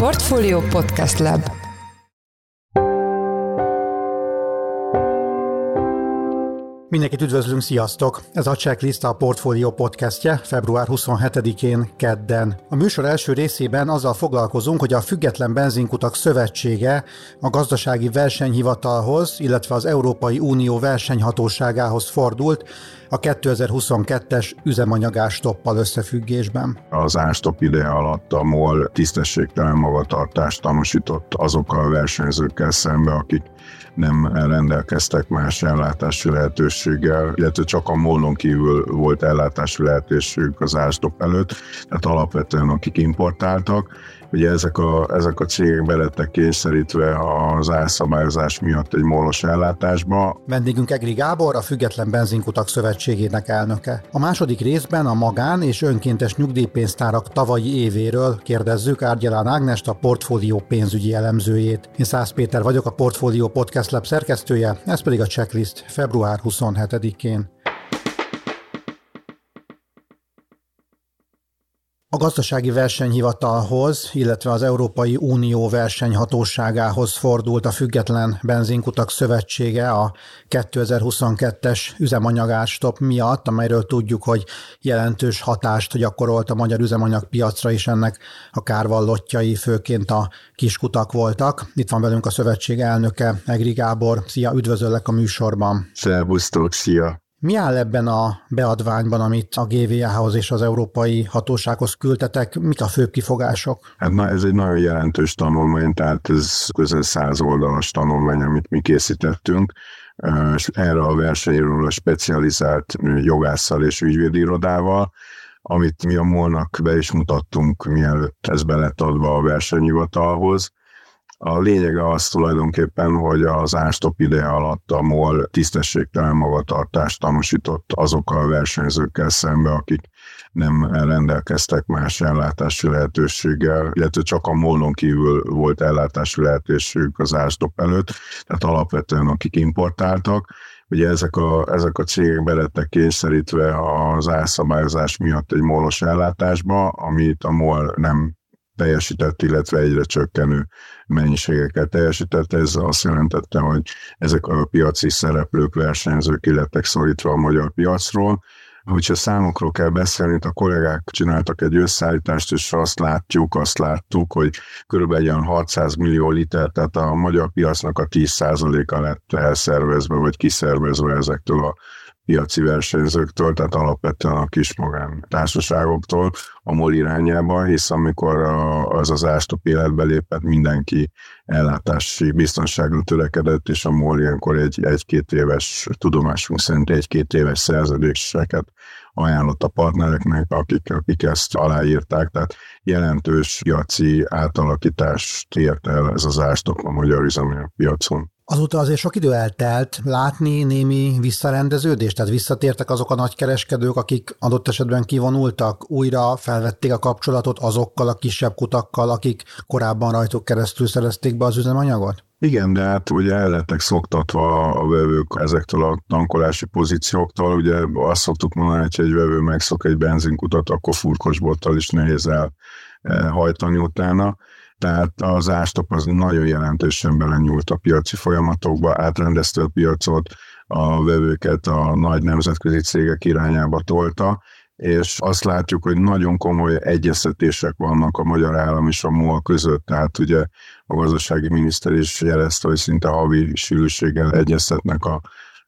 Portfolio Podcast Lab Mindenkit üdvözlünk, sziasztok! Ez a Checklist a Portfolio podcastje február 27-én kedden. A műsor első részében azzal foglalkozunk, hogy a Független Benzinkutak Szövetsége a gazdasági versenyhivatalhoz, illetve az Európai Unió versenyhatóságához fordult a 2022-es üzemanyagástoppal összefüggésben. Az ástop ideje alatt a MOL tisztességtelen magatartást tanúsított azokkal a versenyzőkkel szembe, akik nem rendelkeztek más ellátási lehetőséggel, illetve csak a mollon kívül volt ellátási lehetőségük az ástop előtt, tehát alapvetően akik importáltak, Ugye ezek a, ezek a cégek belettek kényszerítve az árszabályozás miatt egy mólos ellátásba. Vendégünk Egri Gábor, a Független Benzinkutak Szövetségének elnöke. A második részben a magán és önkéntes nyugdíjpénztárak tavalyi évéről kérdezzük Árgyalán Ágnest, a portfólió pénzügyi elemzőjét. Én Szász Péter vagyok, a Portfólió Podcast Lab szerkesztője, ez pedig a checklist február 27-én. A gazdasági versenyhivatalhoz, illetve az Európai Unió versenyhatóságához fordult a Független Benzinkutak Szövetsége a 2022-es üzemanyagástop miatt, amelyről tudjuk, hogy jelentős hatást gyakorolt a magyar üzemanyagpiacra is ennek a kárvallottjai főként a kiskutak voltak. Itt van velünk a szövetség elnöke, Egri Gábor. Szia, üdvözöllek a műsorban. Szervusztok, szia! Mi áll ebben a beadványban, amit a GVA-hoz és az európai hatósághoz küldtetek? Mik a főbb kifogások? Hát na, ez egy nagyon jelentős tanulmány, tehát ez közel száz oldalas tanulmány, amit mi készítettünk és erre a versenyről a specializált jogásszal és ügyvédirodával, amit mi a molnak be is mutattunk, mielőtt ez be lett adva a versenyhivatalhoz. A lényege az tulajdonképpen, hogy az ástop ideje alatt a MOL tisztességtelen magatartást tanúsított azokkal a versenyzőkkel szembe, akik nem rendelkeztek más ellátási lehetőséggel, illetve csak a molon kívül volt ellátási lehetőségük az ástop előtt, tehát alapvetően akik importáltak, Ugye ezek a, ezek a cégek belettek kényszerítve az árszabályozás miatt egy molos ellátásba, amit a MOL nem teljesített, illetve egyre csökkenő mennyiségeket teljesített. Ez azt jelentette, hogy ezek a piaci szereplők, versenyzők illettek szorítva a magyar piacról, hogyha számokról kell beszélni, a kollégák csináltak egy összeállítást, és azt látjuk, azt láttuk, hogy körülbelül olyan 600 millió liter, tehát a magyar piacnak a 10%-a lett elszervezve, vagy kiszervezve ezektől a piaci versenyzőktől, tehát alapvetően a kis magán társaságoktól a MOL irányába, hisz amikor az az ástop életbe lépett, mindenki ellátási biztonságra törekedett, és a MOL ilyenkor egy, egy-két éves, tudomásunk szerint egy-két éves szerződéseket ajánlott a partnereknek, akik, akik ezt aláírták, tehát jelentős piaci átalakítást ért el ez az ástop a magyar piacon. Azóta azért sok idő eltelt látni némi visszarendeződést, tehát visszatértek azok a nagykereskedők, akik adott esetben kivonultak, újra felvették a kapcsolatot azokkal a kisebb kutakkal, akik korábban rajtuk keresztül szerezték be az üzemanyagot? Igen, de hát ugye el lettek szoktatva a vevők ezektől a tankolási pozícióktól. Ugye azt szoktuk mondani, hogy egy vevő megszok egy benzinkutat, akkor furkosbottal is nehéz elhajtani utána tehát az ástop az nagyon jelentősen belenyúlt a piaci folyamatokba, átrendezte a piacot, a vevőket a nagy nemzetközi cégek irányába tolta, és azt látjuk, hogy nagyon komoly egyeztetések vannak a magyar állam és a MOL között, tehát ugye a gazdasági miniszter is jelezte, hogy szinte havi sűrűséggel egyeztetnek a,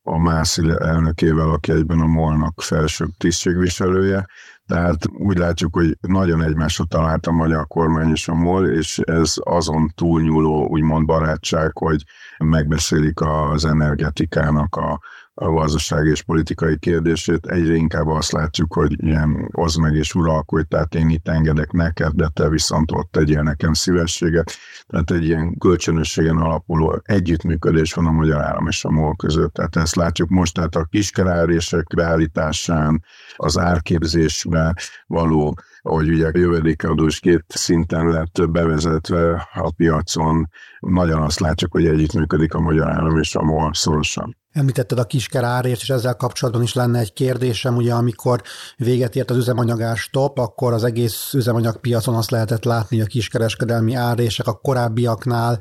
a Mászi elnökével, aki egyben a MOL-nak felső tisztségviselője, tehát úgy látjuk, hogy nagyon egymásra talált a magyar kormány és a MOL, és ez azon túlnyúló úgymond barátság, hogy megbeszélik az energetikának a, a gazdasági és politikai kérdését. Egyre inkább azt látjuk, hogy ilyen az meg és uralkodj, tehát én itt engedek neked, de te viszont ott tegyél nekem szívességet. Tehát egy ilyen kölcsönösségen alapuló együttműködés van a magyar állam és a MOL között. Tehát ezt látjuk most, tehát a kiskerárések beállításán, az árképzésbe való hogy ugye a jövedékadó is két szinten lett bevezetve a piacon. Nagyon azt látjuk, hogy együttműködik a magyar állam és a MOL szorosan. Említetted a kisker árért, és ezzel kapcsolatban is lenne egy kérdésem, ugye amikor véget ért az üzemanyagás top, akkor az egész üzemanyagpiacon azt lehetett látni, hogy a kiskereskedelmi árések a korábbiaknál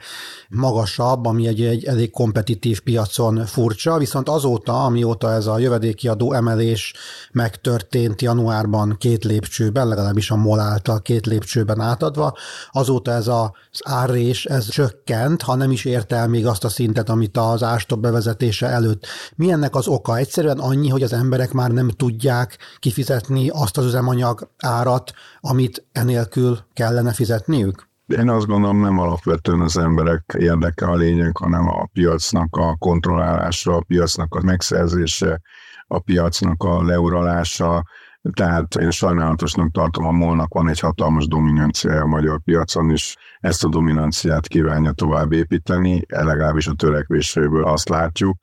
magasabb, ami egy, egy elég kompetitív piacon furcsa, viszont azóta, amióta ez a jövedéki adó emelés megtörtént januárban két lépcsőben, legalábbis a MOL által két lépcsőben átadva, azóta ez az árés, ez csökkent, ha nem is ért el még azt a szintet, amit az ástop bevezetése előtt. Mi ennek az oka? Egyszerűen annyi, hogy az emberek már nem tudják kifizetni azt az üzemanyag árat, amit enélkül kellene fizetniük? Én azt gondolom, nem alapvetően az emberek érdeke a lényeg, hanem a piacnak a kontrollálása, a piacnak a megszerzése, a piacnak a leuralása, tehát én sajnálatosnak tartom, a molnak van egy hatalmas dominanciája a magyar piacon, és ezt a dominanciát kívánja tovább építeni, legalábbis a törekvéséből azt látjuk.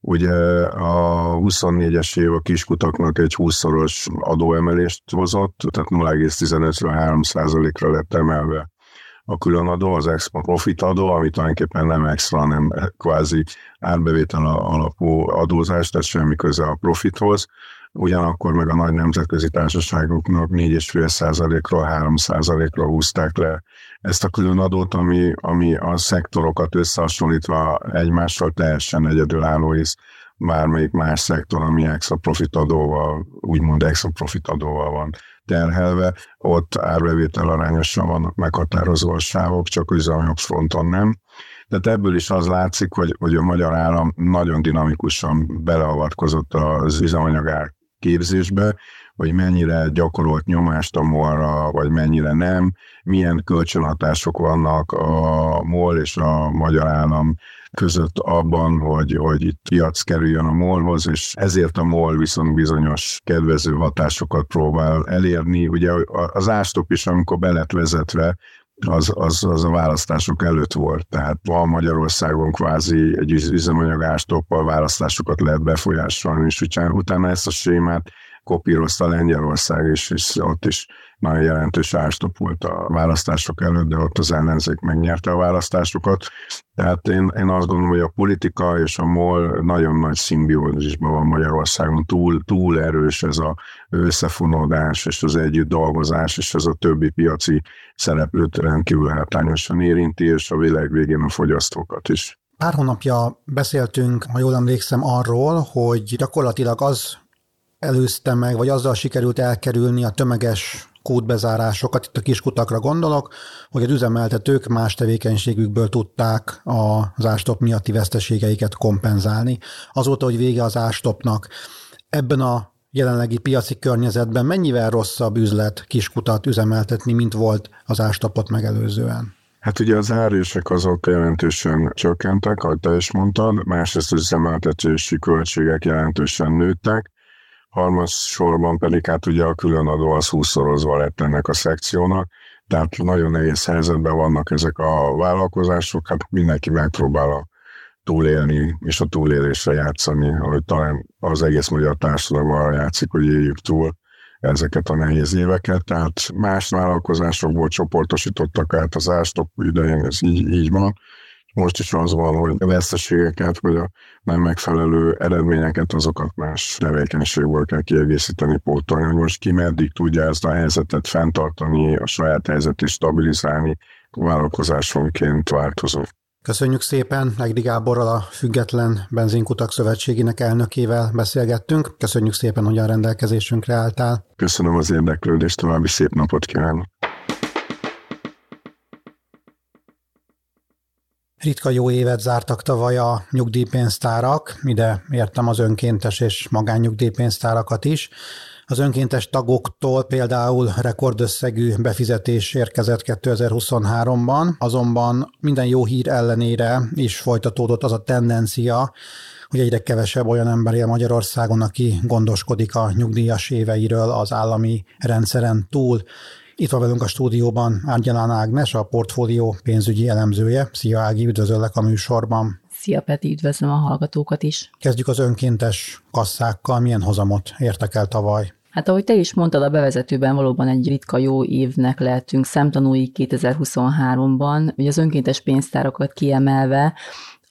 Ugye a 24-es év a kiskutaknak egy 20-szoros adóemelést hozott, tehát 0,15-ről 3 ra lett emelve a különadó, az export profit adó, ami tulajdonképpen nem extra, hanem kvázi árbevétel alapú adózás, tehát semmi köze a profithoz. Ugyanakkor meg a nagy nemzetközi társaságoknak 4,5%-ról 3%-ra húzták le ezt a különadót, ami, ami a szektorokat összehasonlítva egymással teljesen egyedülálló, hisz bármelyik más szektor, ami extra profit adóval, úgymond extra profit adóval van terhelve, ott árbevétel arányosan vannak meghatározó a sávok, csak üzemanyag fronton nem. Tehát ebből is az látszik, hogy, hogy a magyar állam nagyon dinamikusan beleavatkozott az üzemanyagár képzésbe, hogy mennyire gyakorolt nyomást a MOL-ra, vagy mennyire nem, milyen kölcsönhatások vannak a MOL és a magyar állam között abban, hogy, hogy itt piac kerüljön a molhoz, és ezért a MOL viszont bizonyos kedvező hatásokat próbál elérni. Ugye az ástop is, amikor be lett vezetve, az, az, az a választások előtt volt. Tehát van Magyarországon kvázi egy üzemanyag ástoppal választásokat lehet befolyásolni, és utána ezt a sémát kopírozta Lengyelország is, és ott is nagyon jelentős árstop volt a választások előtt, de ott az ellenzék megnyerte a választásokat. Tehát én, én azt gondolom, hogy a politika és a MOL nagyon nagy szimbiózisban van Magyarországon, túl, túl erős ez a összefonódás és az együtt dolgozás, és ez a többi piaci szereplőt rendkívül hátrányosan érinti, és a világ végén a fogyasztókat is. Pár hónapja beszéltünk, ha jól emlékszem, arról, hogy gyakorlatilag az előzte meg, vagy azzal sikerült elkerülni a tömeges kódbezárásokat, itt a kiskutakra gondolok, hogy az üzemeltetők más tevékenységükből tudták az ástop miatti veszteségeiket kompenzálni. Azóta, hogy vége az ástopnak, ebben a jelenlegi piaci környezetben mennyivel rosszabb üzlet kiskutat üzemeltetni, mint volt az ástopot megelőzően? Hát ugye az árések azok jelentősen csökkentek, ahogy te is mondtad, másrészt az üzemeltetési költségek jelentősen nőttek, sorban pedig hát ugye a különadó az húszszorozva lett ennek a szekciónak, tehát nagyon nehéz helyzetben vannak ezek a vállalkozások, hát mindenki megpróbál a túlélni és a túlélésre játszani, ahogy talán az egész magyar társadalom játszik, hogy éljük túl ezeket a nehéz éveket, tehát más vállalkozásokból csoportosítottak át az ástok idején, ez így, így van, most is az van, hogy a veszteségeket, vagy a nem megfelelő eredményeket, azokat más tevékenységből kell kiegészíteni, pótolni. Most ki meddig tudja ezt a helyzetet fenntartani, a saját helyzetét stabilizálni, vállalkozásonként változó. Köszönjük szépen, Egdi Gáborral a Független Benzinkutak Szövetségének elnökével beszélgettünk. Köszönjük szépen, hogy a rendelkezésünkre álltál. Köszönöm az érdeklődést, további szép napot kívánok. Ritka jó évet zártak tavaly a nyugdíjpénztárak, ide értem az önkéntes és magánnyugdíjpénztárakat is. Az önkéntes tagoktól például rekordösszegű befizetés érkezett 2023-ban, azonban minden jó hír ellenére is folytatódott az a tendencia, hogy egyre kevesebb olyan ember él Magyarországon, aki gondoskodik a nyugdíjas éveiről az állami rendszeren túl. Itt van velünk a stúdióban Árgyalán Ágnes, a portfólió pénzügyi elemzője. Szia Ági, üdvözöllek a műsorban. Szia Peti, üdvözlöm a hallgatókat is. Kezdjük az önkéntes kasszákkal. Milyen hozamot értek el tavaly? Hát ahogy te is mondtad, a bevezetőben valóban egy ritka jó évnek lehetünk szemtanúi 2023-ban, hogy az önkéntes pénztárakat kiemelve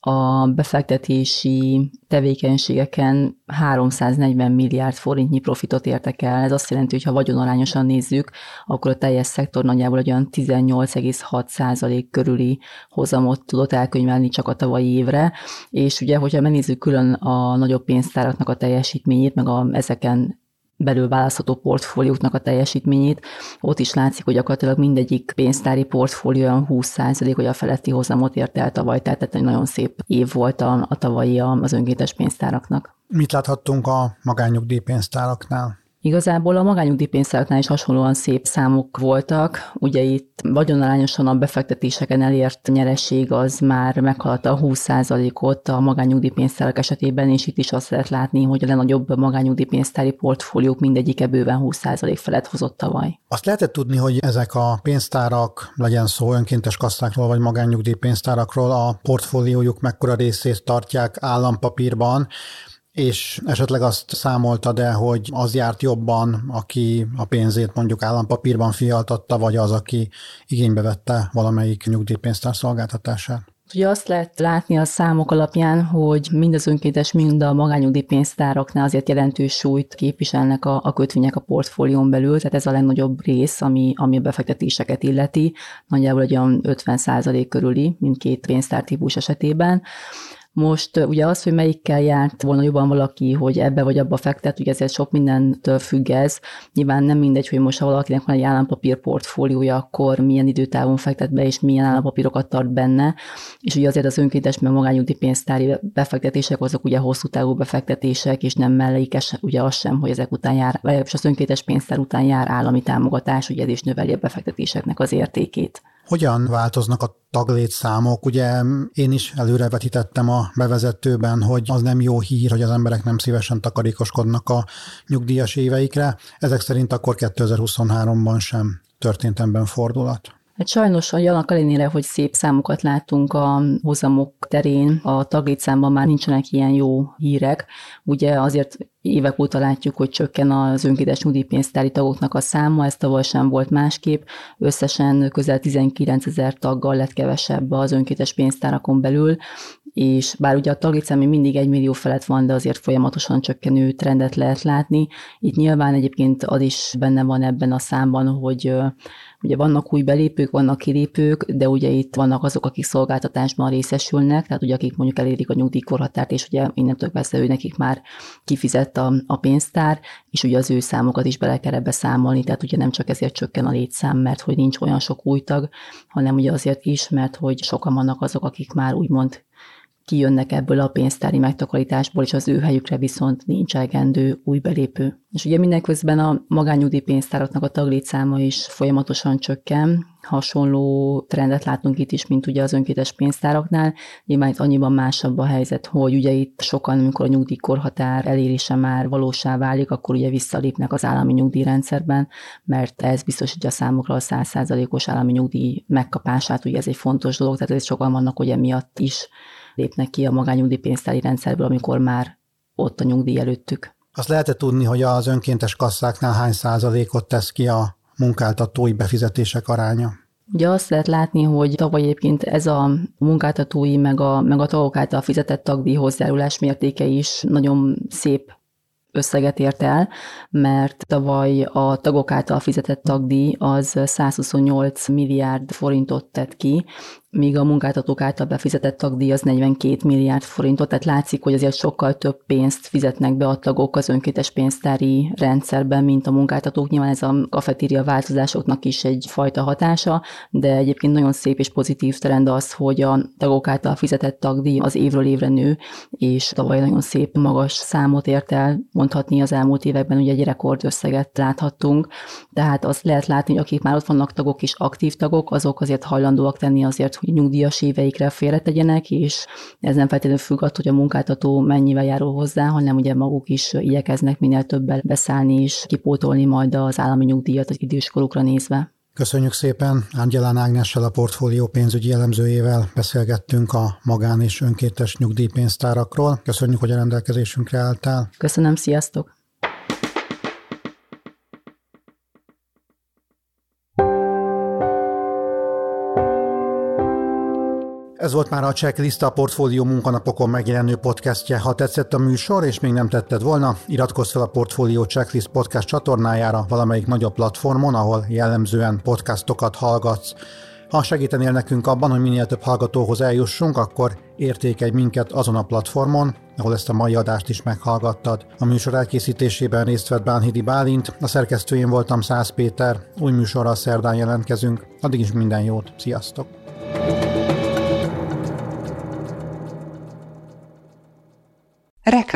a befektetési tevékenységeken 340 milliárd forintnyi profitot értek el. Ez azt jelenti, hogy ha vagyonarányosan nézzük, akkor a teljes szektor nagyjából egy olyan 18,6% körüli hozamot tudott elkönyvelni csak a tavalyi évre, és ugye, hogyha megnézzük külön a nagyobb pénztáraknak a teljesítményét, meg a, ezeken belül választható portfólióknak a teljesítményét, ott is látszik, hogy gyakorlatilag mindegyik pénztári portfólió olyan 20% hogy a feletti hozamot ért el tavaly, tehát egy nagyon szép év volt a, a tavalyi az önkéntes pénztáraknak. Mit láthattunk a magányugdíj pénztáraknál? Igazából a magányugdíjpénztáraknál is hasonlóan szép számok voltak. Ugye itt vagyonarányosan a befektetéseken elért nyereség az már meghaladta a 20%-ot a magányugdíjpénztárak esetében, és itt is azt lehet látni, hogy a legnagyobb magányugdíjpénztári portfóliók mindegyike bőven 20% felett hozott tavaly. Azt lehetett tudni, hogy ezek a pénztárak, legyen szó önkéntes kasszákról vagy magányugdíjpénztárakról, a portfóliójuk mekkora részét tartják állampapírban, és esetleg azt számolta de, hogy az járt jobban, aki a pénzét mondjuk állampapírban fialtatta, vagy az, aki igénybe vette valamelyik nyugdíjpénztár szolgáltatását? Ugye azt lehet látni a számok alapján, hogy mind az önkéntes, mind a magányugdíjpénztáraknál azért jelentős súlyt képviselnek a, a kötvények a portfólión belül, tehát ez a legnagyobb rész, ami, ami a befektetéseket illeti, nagyjából egy olyan 50% körüli mindkét pénztár típus esetében. Most ugye az, hogy melyikkel járt volna jobban valaki, hogy ebbe vagy abba fektet, ugye ezért sok mindentől függ ez. Nyilván nem mindegy, hogy most ha valakinek van egy állampapír portfóliója, akkor milyen időtávon fektet be, és milyen állampapírokat tart benne. És ugye azért az önkéntes, mert magányúdi pénztári befektetések, azok ugye hosszú távú befektetések, és nem mellékes ugye az sem, hogy ezek után jár, vagy az önkéntes pénztár után jár állami támogatás, ugye ez is növeli a befektetéseknek az értékét. Hogyan változnak a taglétszámok? Ugye én is előrevetítettem a bevezetőben, hogy az nem jó hír, hogy az emberek nem szívesen takarékoskodnak a nyugdíjas éveikre. Ezek szerint akkor 2023-ban sem történt ebben fordulat. Hát sajnos a janak ellenére, hogy szép számokat látunk a hozamok terén, a taglétszámban már nincsenek ilyen jó hírek. Ugye azért évek óta látjuk, hogy csökken az önkéntes nyugdíjpénztári tagoknak a száma, ez tavaly sem volt másképp. Összesen közel 19 ezer taggal lett kevesebb az önkéntes pénztárakon belül, és bár ugye a taglétszám még mindig egy millió felett van, de azért folyamatosan csökkenő trendet lehet látni. Itt nyilván egyébként az is benne van ebben a számban, hogy Ugye vannak új belépők, vannak kilépők, de ugye itt vannak azok, akik szolgáltatásban részesülnek, tehát ugye akik mondjuk elérik a nyugdíjkorhatárt, és ugye innentől kezdve ő nekik már kifizett a, a pénztár, és ugye az ő számokat is bele kell ebbe számolni, tehát ugye nem csak ezért csökken a létszám, mert hogy nincs olyan sok új tag, hanem ugye azért is, mert hogy sokan vannak azok, akik már úgymond kijönnek ebből a pénztári megtakarításból, és az ő helyükre viszont nincs elegendő új belépő. És ugye mindenközben a magányúdi pénztáraknak a taglétszáma is folyamatosan csökken, hasonló trendet látunk itt is, mint ugye az önkétes pénztáraknál. Nyilván itt annyiban másabb a helyzet, hogy ugye itt sokan, amikor a nyugdíjkorhatár elérése már valósá válik, akkor ugye visszalépnek az állami nyugdíjrendszerben, mert ez biztosítja számukra a 100%-os állami nyugdíj megkapását, ugye ez egy fontos dolog, tehát ez sokan vannak ugye miatt is lépnek ki a magányugdíjpénztári rendszerből, amikor már ott a nyugdíj előttük. Azt lehet tudni, hogy az önkéntes kasszáknál hány százalékot tesz ki a munkáltatói befizetések aránya? Ugye azt lehet látni, hogy tavaly egyébként ez a munkáltatói meg a, meg a tagok által fizetett tagdíj hozzájárulás mértéke is nagyon szép összeget ért el, mert tavaly a tagok által fizetett tagdíj az 128 milliárd forintot tett ki, míg a munkáltatók által befizetett tagdíj az 42 milliárd forintot, tehát látszik, hogy azért sokkal több pénzt fizetnek be a tagok az önkéntes pénztári rendszerben, mint a munkáltatók. Nyilván ez a kafetéria változásoknak is egyfajta hatása, de egyébként nagyon szép és pozitív trend az, hogy a tagok által fizetett tagdíj az évről évre nő, és tavaly nagyon szép magas számot ért el, mondhatni az elmúlt években ugye egy rekordösszeget láthattunk, tehát azt lehet látni, hogy akik már ott vannak tagok és aktív tagok, azok azért hajlandóak tenni azért, nyugdíjas éveikre félretegyenek, és ez nem feltétlenül függ attól, hogy a munkáltató mennyivel járul hozzá, hanem ugye maguk is igyekeznek minél többel beszállni és kipótolni majd az állami nyugdíjat az időskorukra nézve. Köszönjük szépen! Ángyelán Ágnessel a portfólió pénzügyi elemzőjével beszélgettünk a magán és önkéntes nyugdíjpénztárakról. Köszönjük, hogy a rendelkezésünkre álltál. Köszönöm, sziasztok! Ez volt már a Checklist a Portfólió munkanapokon megjelenő podcastje. Ha tetszett a műsor, és még nem tetted volna, iratkozz fel a Portfólió Checklist podcast csatornájára valamelyik nagyobb platformon, ahol jellemzően podcastokat hallgatsz. Ha segítenél nekünk abban, hogy minél több hallgatóhoz eljussunk, akkor értékelj minket azon a platformon, ahol ezt a mai adást is meghallgattad. A műsor elkészítésében részt vett Bánhidi Bálint, a szerkesztőjén voltam Szász Péter, új műsorral szerdán jelentkezünk. Addig is minden jót, sziasztok!